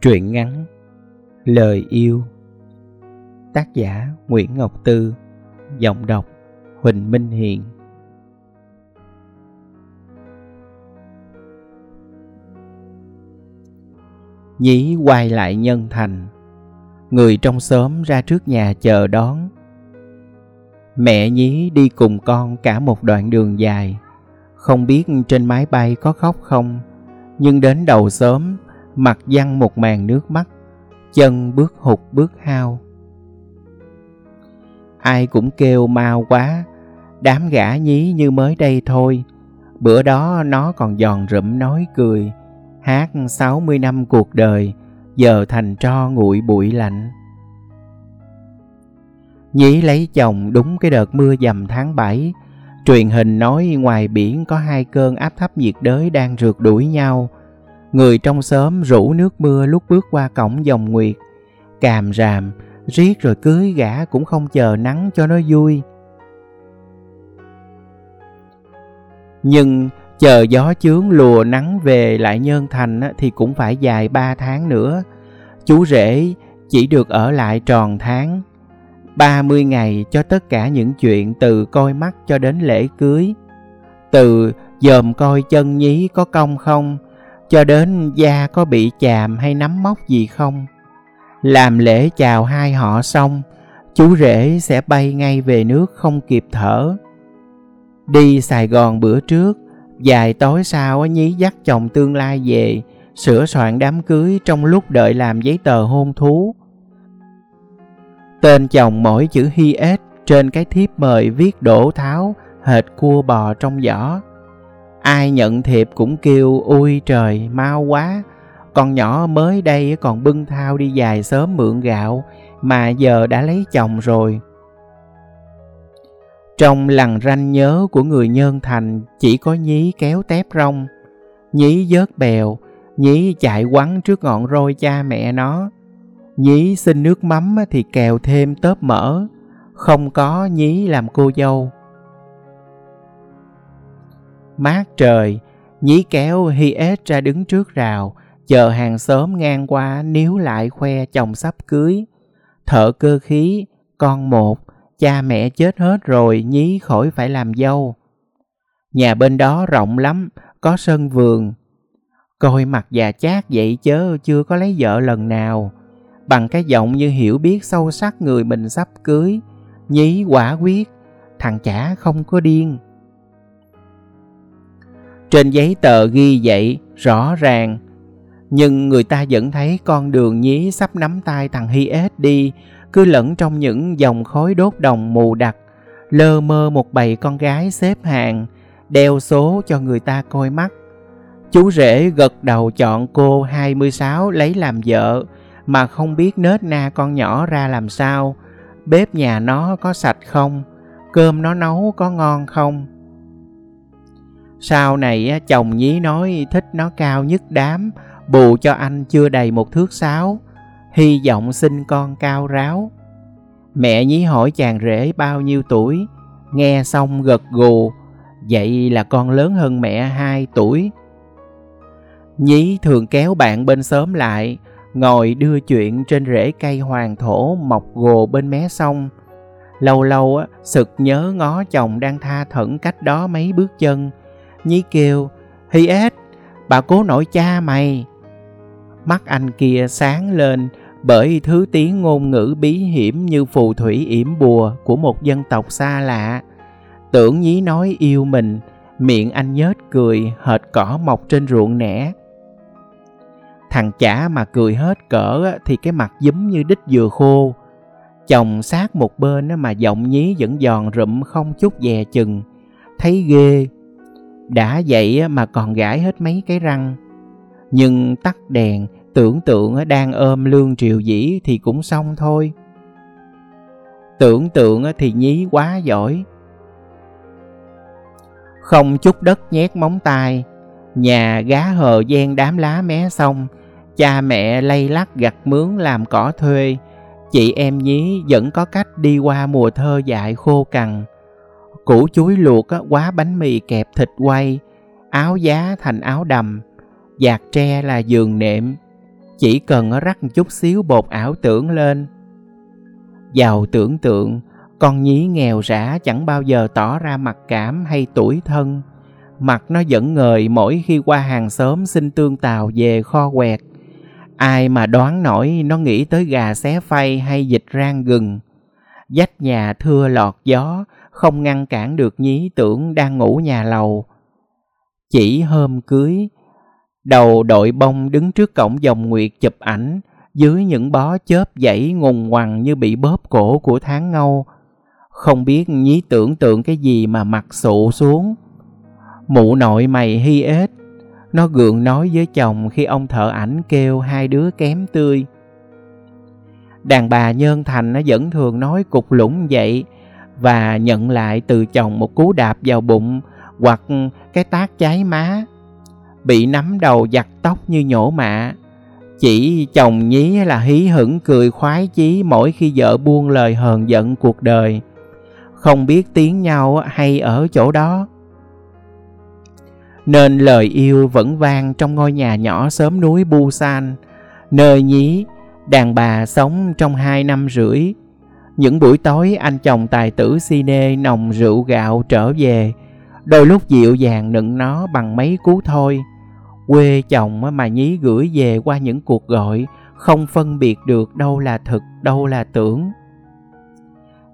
Truyện ngắn Lời yêu Tác giả Nguyễn Ngọc Tư Giọng đọc Huỳnh Minh Hiền Nhí quay lại nhân thành, Người trong xóm ra trước nhà chờ đón. Mẹ Nhí đi cùng con cả một đoạn đường dài, Không biết trên máy bay có khóc không, Nhưng đến đầu xóm mặt văng một màn nước mắt, chân bước hụt bước hao. Ai cũng kêu mau quá, đám gã nhí như mới đây thôi. Bữa đó nó còn giòn rụm nói cười, hát 60 năm cuộc đời, giờ thành tro nguội bụi lạnh. Nhí lấy chồng đúng cái đợt mưa dầm tháng 7 truyền hình nói ngoài biển có hai cơn áp thấp nhiệt đới đang rượt đuổi nhau. Người trong xóm rủ nước mưa lúc bước qua cổng dòng nguyệt. Càm ràm, riết rồi cưới gã cũng không chờ nắng cho nó vui. Nhưng chờ gió chướng lùa nắng về lại nhơn thành thì cũng phải dài ba tháng nữa. Chú rể chỉ được ở lại tròn tháng. ba mươi ngày cho tất cả những chuyện từ coi mắt cho đến lễ cưới. Từ dòm coi chân nhí có công không, cho đến da có bị chàm hay nắm móc gì không. Làm lễ chào hai họ xong, chú rể sẽ bay ngay về nước không kịp thở. Đi sài gòn bữa trước dài tối sau nhí dắt chồng tương lai về, sửa soạn đám cưới trong lúc đợi làm giấy tờ hôn thú. Tên chồng mỗi chữ hi ết trên cái thiếp mời viết đổ tháo hệt cua bò trong giỏ ai nhận thiệp cũng kêu ui trời, mau quá. Con nhỏ mới đây còn bưng thao đi dài sớm mượn gạo, mà giờ đã lấy chồng rồi. Trong lằn ranh nhớ của người nhân thành, chỉ có nhí kéo tép rong. Nhí vớt bèo, nhí chạy quắn trước ngọn roi cha mẹ nó. Nhí xin nước mắm thì kèo thêm tớp mỡ. Không có nhí làm cô dâu mát trời, nhí kéo hi ết ra đứng trước rào, chờ hàng xóm ngang qua níu lại khoe chồng sắp cưới. Thợ cơ khí, con một, cha mẹ chết hết rồi nhí khỏi phải làm dâu. Nhà bên đó rộng lắm, có sân vườn. Coi mặt già chát vậy chớ chưa có lấy vợ lần nào. Bằng cái giọng như hiểu biết sâu sắc người mình sắp cưới, nhí quả quyết, thằng chả không có điên trên giấy tờ ghi vậy rõ ràng. Nhưng người ta vẫn thấy con đường nhí sắp nắm tay thằng hi ết đi, cứ lẫn trong những dòng khói đốt đồng mù đặc, lơ mơ một bầy con gái xếp hàng, đeo số cho người ta coi mắt. Chú rể gật đầu chọn cô 26 lấy làm vợ, mà không biết nết na con nhỏ ra làm sao. Bếp nhà nó có sạch không? Cơm nó nấu có ngon không? Sau này chồng nhí nói thích nó cao nhất đám, bù cho anh chưa đầy một thước sáu, hy vọng sinh con cao ráo. Mẹ nhí hỏi chàng rể bao nhiêu tuổi, nghe xong gật gù, vậy là con lớn hơn mẹ hai tuổi. Nhí thường kéo bạn bên xóm lại, ngồi đưa chuyện trên rễ cây hoàng thổ mọc gồ bên mé sông. Lâu lâu á, sực nhớ ngó chồng đang tha thẩn cách đó mấy bước chân, Nhí kêu, Hi ết, bà cố nội cha mày. Mắt anh kia sáng lên bởi thứ tiếng ngôn ngữ bí hiểm như phù thủy yểm bùa của một dân tộc xa lạ. Tưởng nhí nói yêu mình, miệng anh nhếch cười hệt cỏ mọc trên ruộng nẻ. Thằng chả mà cười hết cỡ thì cái mặt giấm như đít dừa khô. Chồng sát một bên mà giọng nhí vẫn giòn rụm không chút dè chừng. Thấy ghê, đã vậy mà còn gãi hết mấy cái răng. Nhưng tắt đèn, tưởng tượng đang ôm lương triều dĩ thì cũng xong thôi. Tưởng tượng thì nhí quá giỏi. Không chút đất nhét móng tay, nhà gá hờ gian đám lá mé xong, cha mẹ lay lắc gặt mướn làm cỏ thuê, chị em nhí vẫn có cách đi qua mùa thơ dại khô cằn củ chuối luộc quá bánh mì kẹp thịt quay, áo giá thành áo đầm, giạc tre là giường nệm, chỉ cần rắc chút xíu bột ảo tưởng lên. Giàu tưởng tượng con nhí nghèo rã chẳng bao giờ tỏ ra mặc cảm hay tuổi thân. Mặt nó vẫn ngời mỗi khi qua hàng xóm xin tương tàu về kho quẹt. Ai mà đoán nổi nó nghĩ tới gà xé phay hay dịch rang gừng. Dách nhà thưa lọt gió không ngăn cản được nhí tưởng đang ngủ nhà lầu. Chỉ hôm cưới đầu đội bông đứng trước cổng dòng nguyệt chụp ảnh dưới những bó chớp dãy ngùng ngoằn như bị bóp cổ của tháng ngâu. Không biết nhí tưởng tượng cái gì mà mặt sụ xuống. Mụ nội mày hy ếch, nó gượng nói với chồng khi ông thợ ảnh kêu hai đứa kém tươi. Đàn bà nhân thành nó vẫn thường nói cục lũng vậy và nhận lại từ chồng một cú đạp vào bụng hoặc cái tác cháy má. Bị nắm đầu giặt tóc như nhổ mạ. Chỉ chồng nhí là hí hửng cười khoái chí mỗi khi vợ buông lời hờn giận cuộc đời. Không biết tiếng nhau hay ở chỗ đó. Nên lời yêu vẫn vang trong ngôi nhà nhỏ xóm núi Busan, nơi nhí đàn bà sống trong hai năm rưỡi. Những buổi tối anh chồng tài tử cine nồng rượu gạo trở về, đôi lúc dịu dàng nựng nó bằng mấy cú thôi. Quê chồng mà nhí gửi về qua những cuộc gọi, không phân biệt được đâu là thực, đâu là tưởng.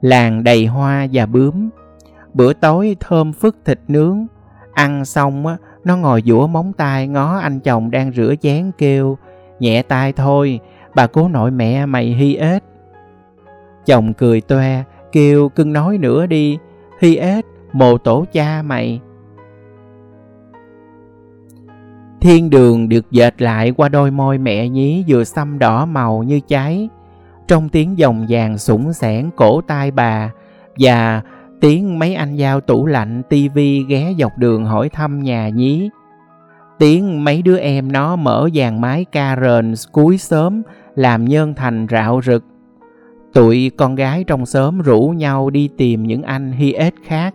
Làng đầy hoa và bướm, bữa tối thơm phức thịt nướng, Ăn xong á, nó ngồi dũa móng tay ngó anh chồng đang rửa chén kêu Nhẹ tay thôi, bà cố nội mẹ mày hy ếch. Chồng cười toe, kêu cưng nói nữa đi, hy ết, mồ tổ cha mày. Thiên đường được dệt lại qua đôi môi mẹ nhí vừa xăm đỏ màu như cháy. Trong tiếng dòng vàng sủng sẻn cổ tai bà và tiếng mấy anh giao tủ lạnh tivi ghé dọc đường hỏi thăm nhà nhí tiếng mấy đứa em nó mở dàn máy rền cuối sớm làm nhân thành rạo rực tụi con gái trong xóm rủ nhau đi tìm những anh hi ếch khác.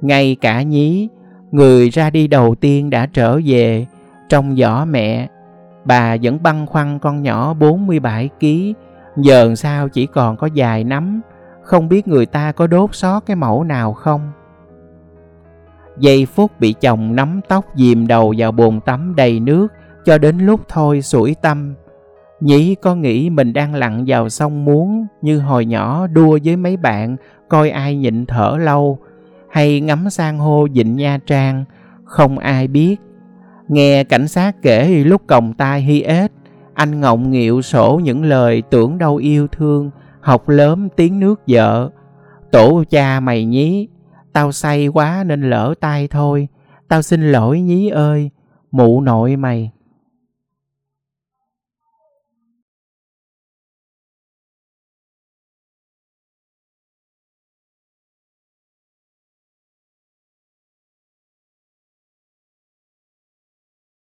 Ngay cả nhí, người ra đi đầu tiên đã trở về, trong giỏ mẹ. Bà vẫn băn khoăn con nhỏ 47 kg giờ sao chỉ còn có dài nắm không biết người ta có đốt xót cái mẫu nào không? Giây phút bị chồng nắm tóc dìm đầu vào bồn tắm đầy nước, cho đến lúc thôi sủi tâm nhí có nghĩ mình đang lặn vào sông muốn như hồi nhỏ đua với mấy bạn, coi ai nhịn thở lâu, hay ngắm san hô dịnh nha trang, không ai biết. Nghe cảnh sát kể lúc còng tai hi ết anh ngọng nghịu sổ những lời tưởng đâu yêu thương, học lớn tiếng nước vợ. Tổ cha mày nhí, tao say quá nên lỡ tay thôi, tao xin lỗi nhí ơi, mụ nội mày.